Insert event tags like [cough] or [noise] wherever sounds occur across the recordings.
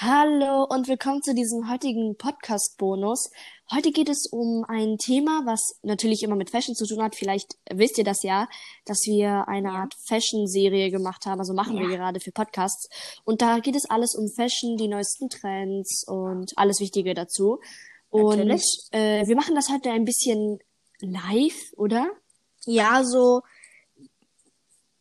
Hallo und willkommen zu diesem heutigen Podcast-Bonus. Heute geht es um ein Thema, was natürlich immer mit Fashion zu tun hat. Vielleicht wisst ihr das ja, dass wir eine Art Fashion-Serie gemacht haben. Also machen wir Ja. gerade für Podcasts. Und da geht es alles um Fashion, die neuesten Trends und alles Wichtige dazu. Und äh, wir machen das heute ein bisschen live, oder? Ja, so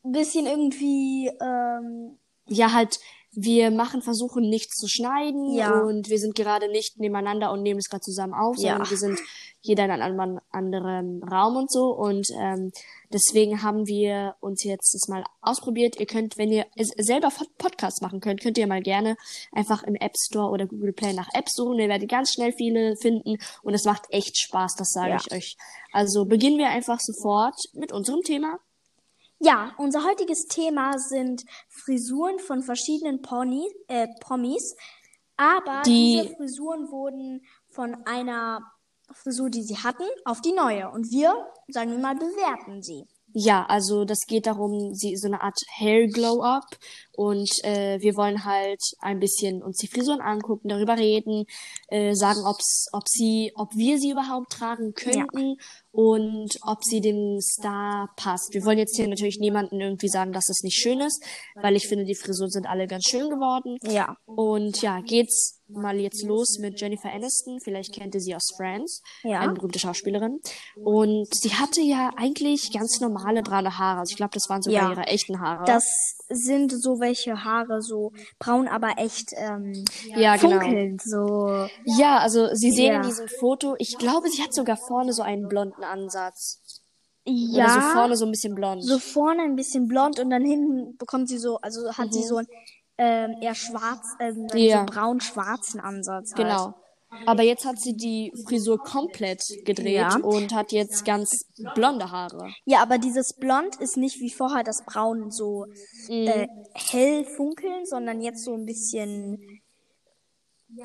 ein bisschen irgendwie, ähm, Ja, halt, wir machen, versuchen nichts zu schneiden Ja. und wir sind gerade nicht nebeneinander und nehmen es gerade zusammen auf, sondern Ja. wir sind jeder in einem anderen, Raum und so und ähm, deswegen haben wir uns jetzt das mal ausprobiert. Ihr könnt, wenn ihr es selber Pod- Podcasts machen könnt, könnt ihr mal gerne einfach im App Store oder Google Play nach Apps suchen. Ihr werdet ganz schnell viele finden und es macht echt Spaß, das sage Ja. ich euch. Also beginnen wir einfach sofort mit unserem Thema. Ja, unser heutiges Thema sind Frisuren von verschiedenen Pony, äh, Promis. Aber Die- diese Frisuren wurden von einer Frisur, die sie hatten, auf die neue. Und wir, sagen wir mal, bewerten sie. Ja, also das geht darum, sie so eine Art Hair Glow Up und äh, wir wollen halt ein bisschen uns die Frisuren angucken, darüber reden, äh, sagen, ob's, ob sie, ob wir sie überhaupt tragen könnten und ob sie dem Star passt. Wir wollen jetzt hier natürlich niemanden irgendwie sagen, dass es nicht schön ist, weil ich finde, die Frisuren sind alle ganz schön geworden. Ja. Und ja, geht's mal jetzt los mit Jennifer Aniston. Vielleicht kennt ihr sie aus Friends. Ja. Eine berühmte Schauspielerin. Und sie hatte ja eigentlich ganz normale braune Haare. Also ich glaube, das waren sogar Ja. ihre echten Haare. Das sind so welche Haare, so braun, aber echt ähm, Ja, genau. funkelnd. So. ja, also Sie sehen Ja. in diesem Foto, ich glaube, sie hat sogar vorne so einen blonden Ansatz. Ja. Oder so vorne so ein bisschen blond. so vorne ein bisschen blond und dann hinten bekommt sie so, also hat sie so einen ähm, eher schwarz, ähm, Ja. so braun-schwarzen Ansatz. Halt. Aber jetzt hat sie die Frisur komplett gedreht Ja. und hat jetzt ganz blonde Haare. Ja, aber dieses Blond ist nicht wie vorher das Braun so Mhm. äh, hell funkeln, sondern jetzt so ein bisschen,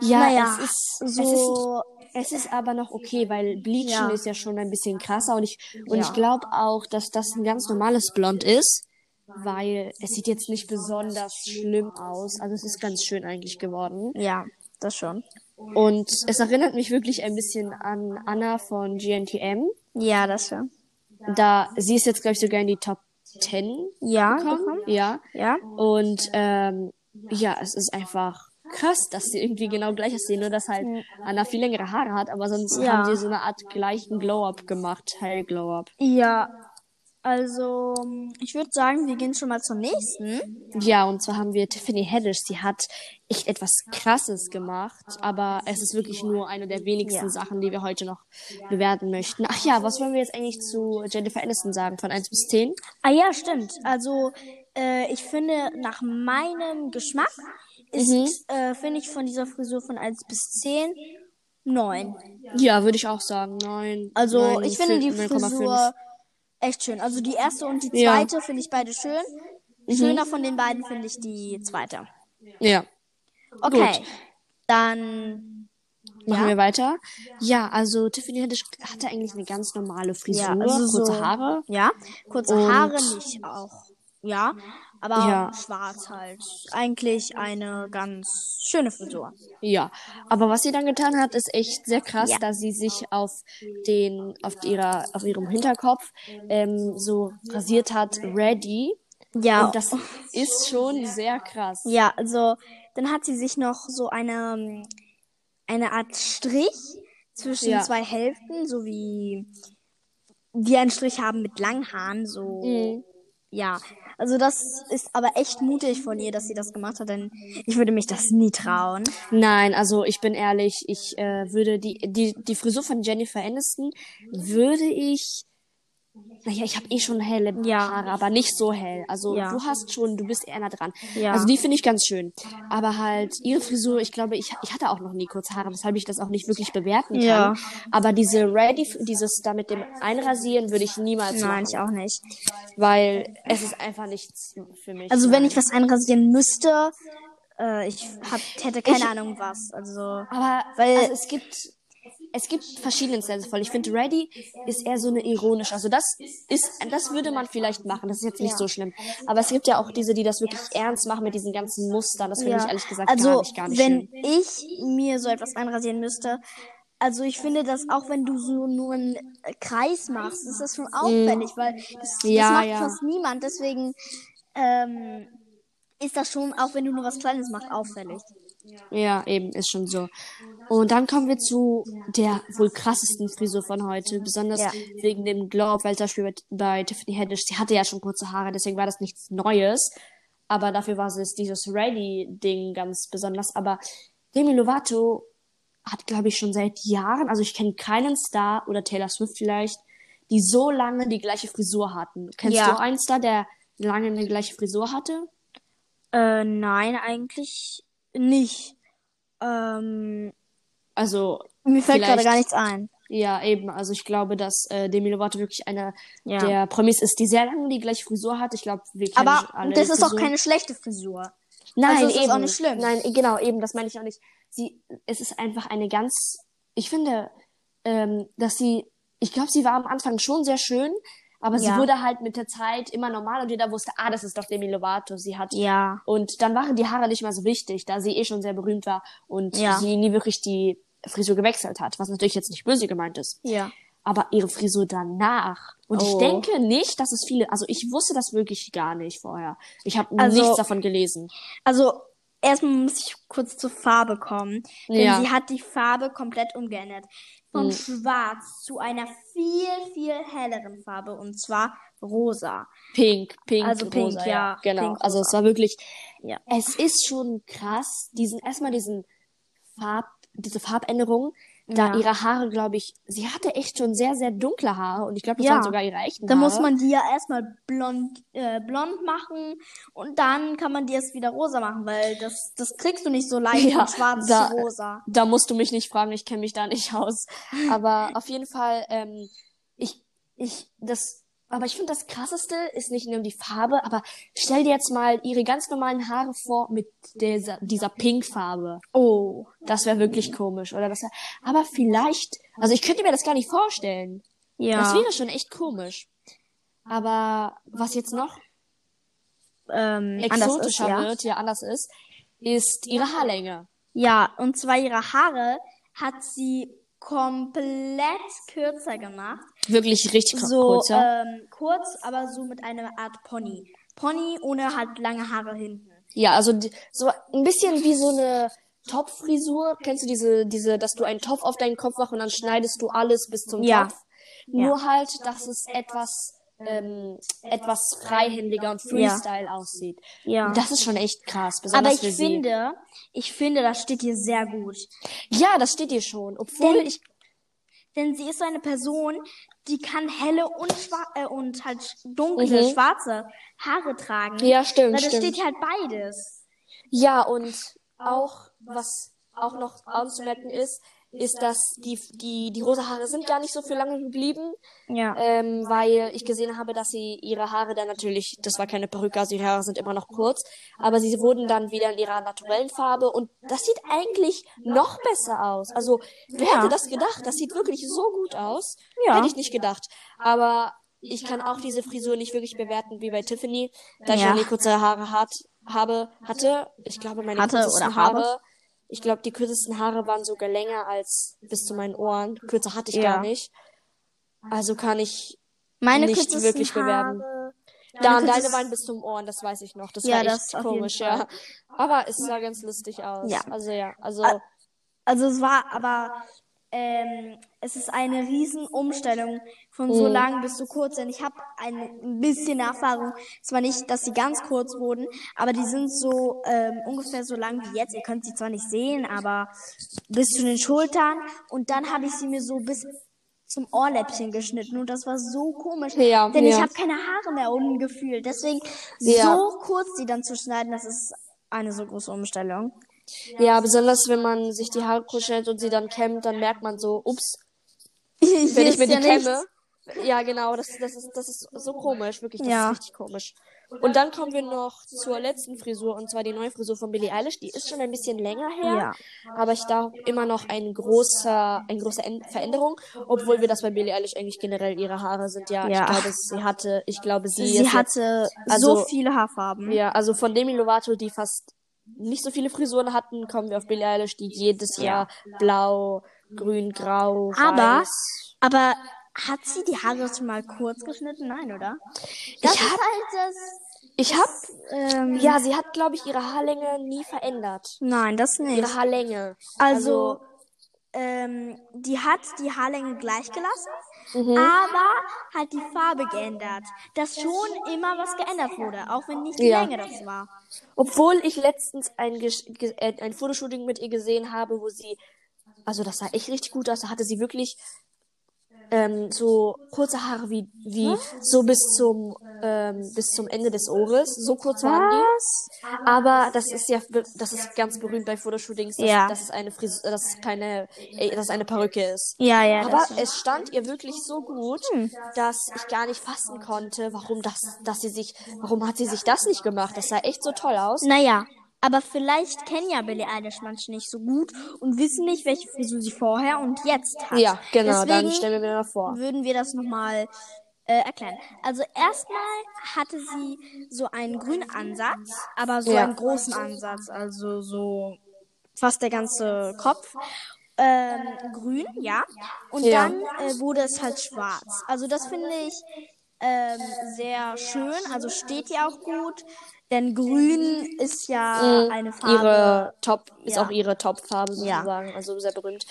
Ja, naja, es ist so, es ist Es ist aber noch okay, weil Bleachen Ja. ist ja schon ein bisschen krasser und ich und Ja. ich glaube auch, dass das ein ganz normales Blond ist, weil es sieht jetzt nicht besonders schlimm aus. Also es ist ganz schön eigentlich geworden ja, das schon. Und es erinnert mich wirklich ein bisschen an Anna von GNTM. Ja, das schon. Da sie ist jetzt glaube ich sogar in die Top 10 Ja, gekommen. Ja. Ja, Und ähm, ja, es ist einfach krass, dass sie irgendwie genau gleich aussehen, nur dass halt Anna viel längere Haare hat, aber sonst Ja. haben sie so eine Art gleichen Glow-Up gemacht, Hair Glow-Up. ja. Also, ich würde sagen, wir gehen schon mal zum nächsten. Ja, und zwar haben wir Tiffany Haddish, sie hat echt etwas krasses gemacht, aber es ist wirklich nur eine der wenigsten Ja. Sachen, die wir heute noch bewerten möchten. Ach ja, was wollen wir jetzt eigentlich zu Jennifer Aniston sagen, von 1 bis 10? Ah ja, stimmt. Also äh, ich finde, nach meinem Geschmack ist, Mhm. äh, finde ich von dieser Frisur von 1 bis 10 9. Ja, würde ich auch sagen, 9. Also 9, ich finde die 9,5. Frisur echt schön. Also die erste und die Ja. zweite finde ich beide schön. Schöner von den beiden finde ich die zweite. Ja, Okay. Gut. Dann Machen Ja. wir weiter. Ja, also Tiffany Haddish hatte eigentlich eine ganz normale Frisur, Ja, also kurze so- Haare. ja, kurze Und- Haare nicht auch. Ja, aber Ja. schwarz halt. Eigentlich eine ganz schöne Frisur. Ja, aber was sie dann getan hat, ist echt sehr krass, Ja. da sie sich auf den, auf ihrer, auf ihrem Hinterkopf ähm, so rasiert hat, ready. Ja, Und das ist schon sehr krass. Ja, also dann hat sie sich noch so eine, eine Art Strich zwischen Ja. zwei Hälften, so wie wir einen Strich haben mit langen Haaren, so. Mhm. Ja, also das ist aber echt mutig von ihr, dass sie das gemacht hat, denn ich würde mich das nie trauen. Nein, also ich bin ehrlich, ich äh, würde die, die, die Frisur von Jennifer Aniston würde ich. Naja, ich habe eh schon helle Ja. Haare, aber nicht so hell. Also Ja. du hast schon, du bist eher nah dran. Ja. Also die finde ich ganz schön. Aber halt ihre Frisur, ich glaube, ich, ich hatte auch noch nie kurze Haare, weshalb ich das auch nicht wirklich bewerten kann. Ja. Aber diese Ready, dieses da mit dem Einrasieren würde ich niemals Nein, machen. ich auch nicht. Weil es ist einfach nichts für mich. Also wenn Nein. ich was einrasieren müsste, äh, ich hab, hätte keine Ich- Ahnung was. Also Aber Weil- also es gibt es gibt verschiedene Styles voll. Ich finde, Ready ist eher so eine ironische. Also das ist, das würde man vielleicht machen. Das ist jetzt nicht Ja. so schlimm. Aber es gibt ja auch diese, die das wirklich ernst machen mit diesen ganzen Mustern. Das finde ich ehrlich gesagt also, gar nicht, gar nicht wenn schön. ich mir so etwas einrasieren müsste, also ich finde, dass auch wenn du so nur einen Kreis machst, ist das schon auffällig, weil das, das Mhm. Ja, macht ja. fast niemand. Deswegen ähm, ist das schon, auch wenn du nur was Kleines machst, auffällig. Ja, eben, ist schon so. Und dann kommen wir zu der wohl krassesten Frisur von heute, besonders Ja. wegen dem Beispiel bei, Tiffany Haddish, sie hatte ja schon kurze Haare, deswegen war das nichts Neues. Aber dafür war es dieses Ready-Ding ganz besonders. Aber Demi Lovato hat, glaube ich, schon seit Jahren, also ich kenne keinen Star oder Taylor Swift vielleicht, die so lange die gleiche Frisur hatten. Kennst Ja. du auch einen Star, der lange eine gleiche Frisur hatte? Äh, nein, eigentlich nicht. Ähm, Also mir fällt gerade gar nichts ein. Ja, eben. Also ich glaube, dass äh, Demi Lovato wirklich einer Ja. der Promis ist, die sehr lange die gleiche Frisur hat. Ich glaube, wir kennen Aber alle das ist auch Frisur. keine schlechte Frisur. Nein, also es ist eben. auch nicht schlimm. Nein, genau, eben, das meine ich auch nicht. Sie, es ist einfach eine ganz, ich finde, ähm, dass sie, ich glaube, sie war am Anfang schon sehr schön, aber sie Ja. wurde halt mit der Zeit immer normal und jeder wusste, ah, das ist doch Demi Lovato. Sie hat Ja. und dann waren die Haare nicht mehr so wichtig, da sie eh schon sehr berühmt war und Ja. sie nie wirklich die Frisur gewechselt hat, was natürlich jetzt nicht böse gemeint ist. Ja. Aber ihre Frisur danach. Und ich Oh. denke nicht, dass es viele, also ich wusste das wirklich gar nicht vorher. Ich habe Also- nichts davon gelesen. Also, erstmal muss ich kurz zur Farbe kommen. Denn Ja. sie hat die Farbe komplett umgeändert. Von Mhm. schwarz zu einer viel, viel helleren Farbe. Und zwar rosa. Pink, pink, Also pink, rosa, ja, Genau. pink, also es war wirklich, Ja. es ist schon krass, diesen, erstmal diesen Farb, diese Farbänderung, da Ja. ihre Haare, glaube ich, sie hatte echt schon sehr, sehr dunkle Haare und ich glaube, das Ja. waren sogar ihre echten Da Haare. muss man die ja erstmal blond, äh, blond machen und dann kann man die erst wieder rosa machen, weil das, das kriegst du nicht so leicht Ja, von schwarz da- zu rosa. Da musst du mich nicht fragen, ich kenne mich da nicht aus. Aber auf jeden Fall, ähm, ich, ich, das, aber ich finde das krasseste ist nicht nur die Farbe, aber stell dir jetzt mal ihre ganz normalen Haare vor mit dieser, dieser Pinkfarbe. Oh. Das wäre wirklich komisch, oder? Das wär, aber vielleicht, also ich könnte mir das gar nicht vorstellen. Ja. Das wäre schon echt komisch. Aber was jetzt noch ähm, anders ist, exotischer ja. wird, ja anders ist, ist ihre Haarlänge. Ja, und zwar ihre Haare hat sie komplett kürzer gemacht. Wirklich richtig So kurzer. ähm, kurz, aber so mit einer Art Pony. Pony ohne halt lange Haare hinten. Ja, also die, so ein bisschen wie so eine Topfrisur. Kennst du diese, diese, dass du einen Topf auf deinen Kopf machst und dann schneidest du alles bis zum Ja. Topf? Nur halt, dass es etwas, ähm, etwas freihändiger und Freestyle aussieht. Ja. Und das ist schon echt krass, besonders Aber ich finde, ich finde, das steht ihr sehr gut. Ja, das steht dir schon. Obwohl Denn- ich, Denn sie ist so eine Person, die kann helle und, schwa äh, und halt dunkle, Mhm. schwarze Haare tragen. ja, stimmt, Weil das stimmt. steht halt beides. Ja, und auch, was auch noch anzumerken ist, ist, dass die, die, die rosa Haare sind gar nicht so für lange geblieben. Ja. ähm, weil ich gesehen habe, dass sie ihre Haare dann natürlich, das war keine Perücke, also ihre Haare sind immer noch kurz, aber sie wurden dann wieder in ihrer naturellen Farbe und das sieht eigentlich noch besser aus. Also, wer Ja. hätte das gedacht? Das sieht wirklich so gut aus. Ja. Hätte ich nicht gedacht. Aber ich kann auch diese Frisur nicht wirklich bewerten wie bei Tiffany, da ich Ja. ja nie kurze Haare hat, habe, hatte. Ich glaube, meine Hatte oder habe. Haare, ich glaube, die kürzesten Haare waren sogar länger als bis zu meinen Ohren. Kürzer hatte ich Ja. gar nicht. Also kann ich Meine nicht kürzesten wirklich bewerten. Haare. da, Meine deine waren bis zum Ohren, das weiß ich noch. Das Ja, war das echt komisch, ja. Aber es sah ganz lustig aus. Ja. Also ja, also Also es war aber, ähm, es ist eine riesen Umstellung von so Mhm. lang bis so kurz. Denn ich habe ein bisschen Erfahrung. Zwar nicht, dass sie ganz kurz wurden, aber die sind so ähm, ungefähr so lang wie jetzt. Ihr könnt sie zwar nicht sehen, aber bis zu den Schultern. Und dann habe ich sie mir so bis zum Ohrläppchen geschnitten und das war so komisch, Ja, denn ich ja. habe keine Haare mehr unten gefühlt. Deswegen Ja. so kurz die dann zu schneiden, das ist eine so große Umstellung. Ja, besonders wenn man sich die Haare kuschelt und sie dann kämmt, dann merkt man so, ups, [laughs] wenn ich mir die ja kämme. Ja, genau, das, das ist, das ist so komisch, wirklich, das Ja. ist richtig komisch. Und dann kommen wir noch zur letzten Frisur, und zwar die neue Frisur von Billie Eilish. Die ist schon ein bisschen länger her, Ja. aber ich da immer noch ein großer, eine große Veränderung, obwohl wir das bei Billie Eilish eigentlich generell ihre Haare sind. Ja, Ja. ich glaube, sie hatte, ich glaube, sie, Sie ist jetzt- hatte also- so viele Haarfarben. ja, also von Demi Lovato, die fast nicht so viele Frisuren hatten, kommen wir auf Billie Eilish, die jedes Ja. Jahr blau, grün, grau, Aber- weiß. Aber hat sie die Haare schon mal kurz geschnitten? Nein, oder? Das Ich ist hab- halt das. Ich hab, Ähm, ja, sie hat, glaube ich, ihre Haarlänge nie verändert. Nein, das nicht. Ihre Haarlänge. Also, ähm, die hat die Haarlänge gleich gelassen, Mhm. aber hat die Farbe geändert. Dass schon immer was geändert wurde, auch wenn nicht die Ja. Länge das war. Obwohl ich letztens ein, Gesch- äh, ein Fotoshooting mit ihr gesehen habe, wo sie, also das sah echt richtig gut aus, da hatte sie wirklich ähm, so kurze Haare wie, wie so bis zum, ähm, bis zum Ende des Ohres. So kurz waren die. Aber das ist ja, das ist ganz berühmt bei Fotoshootings, dass, Ja. dass es eine Fris dass es keine, äh, dass es eine Perücke ist. Ja, ja. Aber es stand ihr wirklich so gut, Hm. dass ich gar nicht fassen konnte, warum das, dass sie sich, warum hat sie sich das nicht gemacht? Das sah echt so toll aus. Naja, aber vielleicht kennen ja Billie Eilish manche nicht so gut und wissen nicht, welche Frisur sie vorher und jetzt hat. Ja, genau, dann Deswegen stellen wir mir mal vor. würden wir das nochmal äh, erklären. Also erstmal hatte sie so einen grünen Ansatz, aber so Ja. einen großen Ansatz, also so fast der ganze Kopf. Ähm, grün, ja. Und Ja. dann äh, wurde es halt schwarz. Also das finde ich ähm, sehr schön, also steht ihr auch gut, denn grün ist ja eine Farbe. Mhm. Ihre Top ist Ja. auch ihre Top-Farbe Ja. sozusagen, also sehr berühmt.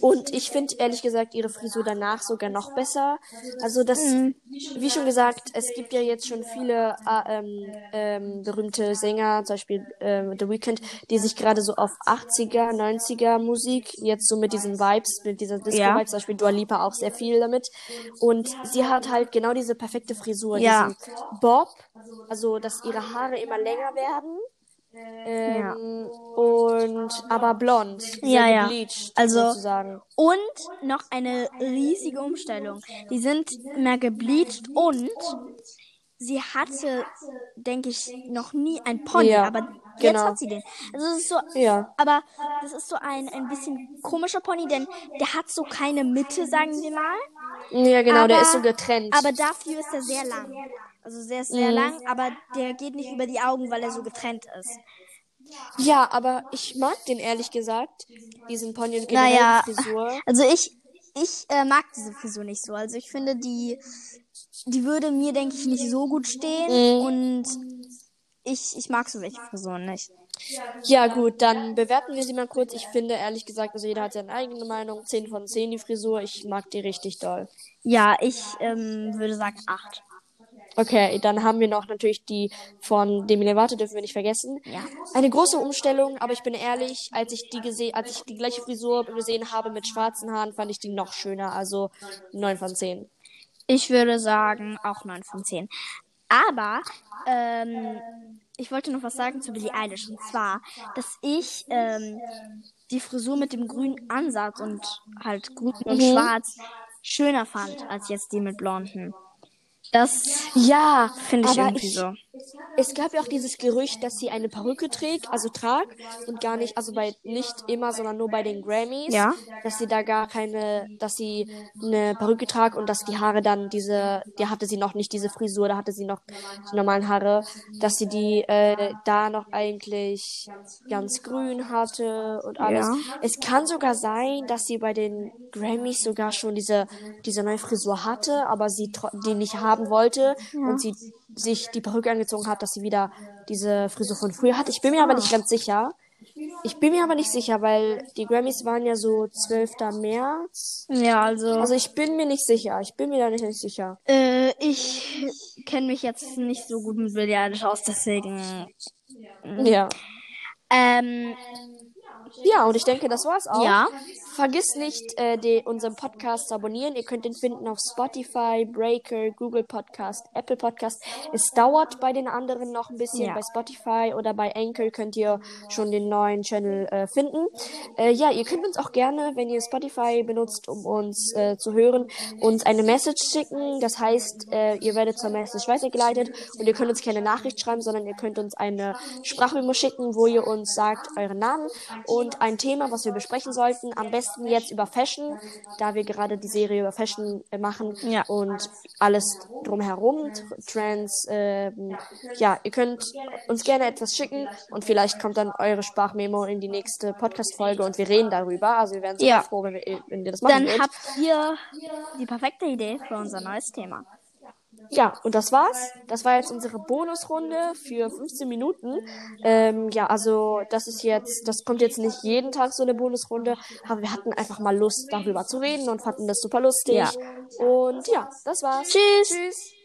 Und ich finde ehrlich gesagt ihre Frisur danach sogar noch besser. Also das, Mhm. wie schon gesagt, es gibt ja jetzt schon viele äh, ähm, ähm, berühmte Sänger, zum Beispiel ähm, The Weeknd, die sich gerade so auf 80er, 90er Musik jetzt so mit diesen Vibes, mit dieser Disco-Vibes, Ja. zum Beispiel Dua Lipa auch sehr viel damit. Und sie hat halt genau diese perfekte Frisur, Ja. diesen Bob, also dass ihre Haare immer länger werden. Ähm, Und aber blond. Ja, ja. Also- sozusagen. Und noch eine riesige Umstellung. Die sind mehr gebleached und sie hatte, denke ich, noch nie ein Pony, Ja, aber jetzt genau. hat sie den. Also es ist so, Ja. aber das ist so ein, ein bisschen komischer Pony, denn der hat so keine Mitte, sagen wir mal. Ja, genau, der Aber- ist so getrennt. Aber dafür ist er sehr lang. Also sehr, sehr Mhm. lang, aber der geht nicht über die Augen, weil er so getrennt ist. ja, aber ich mag den ehrlich gesagt, diesen Pony und Naja, die Frisur. Also ich, ich äh, mag diese Frisur nicht so. Also ich finde, die, die würde mir, denke ich, nicht so gut stehen. Mhm. Und ich, ich mag so welche Frisuren nicht. Ja, gut, dann bewerten wir sie mal kurz. Ich finde ehrlich gesagt, also jeder hat seine eigene Meinung. 10 von 10 die Frisur. Ich mag die richtig doll. Ja, ich ähm, würde sagen 8. Okay, dann haben wir noch natürlich die von Demi Lovato, dürfen wir nicht vergessen. Ja. Eine große Umstellung, aber ich bin ehrlich, als ich die gesehen, als ich die gleiche Frisur gesehen habe mit schwarzen Haaren, fand ich die noch schöner. Also 9 von 10. Ich würde sagen auch 9 von 10. Aber ähm, ich wollte noch was sagen zu Billie Eilish. Und zwar, dass ich ähm, die Frisur mit dem grünen Ansatz und halt grün und Mhm. schwarz schöner fand als jetzt die mit blonden. Das Ja, finde ich irgendwie so. Es gab ja auch dieses Gerücht, dass sie eine Perücke trägt, also tragt und gar nicht, also bei nicht immer, sondern nur bei den Grammys. Ja. Dass sie da gar keine, dass sie eine Perücke tragt und dass die Haare dann diese, die hatte sie noch nicht diese Frisur, da hatte sie noch die normalen Haare, dass sie die äh, da noch eigentlich ganz grün hatte und alles. Ja. Es kann sogar sein, dass sie bei den Grammys sogar schon diese diese neue Frisur hatte, aber sie die nicht haben wollte und sie sich die Perücke angezogen hat, dass sie wieder diese Frisur von früher hat. Ich bin mir aber nicht ganz sicher. Ich bin mir aber nicht sicher, weil die Grammys waren ja so 12. März. Ja, also, Also ich bin mir nicht sicher. Ich bin mir da nicht, nicht sicher. äh, ich kenne mich jetzt nicht so gut mit Billie Eilish aus, deswegen. Ja. Ähm, Ja, und ich denke, das war's auch. Ja. Vergiss nicht, äh, die, unseren Podcast zu abonnieren. Ihr könnt ihn finden auf Spotify, Breaker, Google Podcast, Apple Podcast. Es dauert bei den anderen noch ein bisschen. Ja. Bei Spotify oder bei Anchor könnt ihr schon den neuen Channel äh, finden. Äh, ja, ihr könnt uns auch gerne, wenn ihr Spotify benutzt, um uns äh, zu hören, uns eine Message schicken. Das heißt, äh, ihr werdet zur Message weitergeleitet und ihr könnt uns keine Nachricht schreiben, sondern ihr könnt uns eine Sprachmemo schicken, wo ihr uns sagt euren Namen und ein Thema, was wir besprechen sollten. Am besten jetzt über Fashion, da wir gerade die Serie über Fashion äh, machen Ja. und alles drumherum, Tr- Trends. ähm, ja, ihr könnt uns gerne etwas schicken und vielleicht kommt dann eure Sprachmemo in die nächste Podcast-Folge und wir reden darüber. Also wir wären super Ja. froh, wenn, wir, wenn ihr das machen Dann würdet. habt ihr die perfekte Idee für unser neues Thema. Ja, und das war's. Das war jetzt unsere Bonusrunde für 15 Minuten. Ähm, ja, also das ist jetzt, das kommt jetzt nicht jeden Tag so eine Bonusrunde, aber wir hatten einfach mal Lust, darüber zu reden und fanden das super lustig. Ja. Und ja, das war's. Tschüss. Tschüss.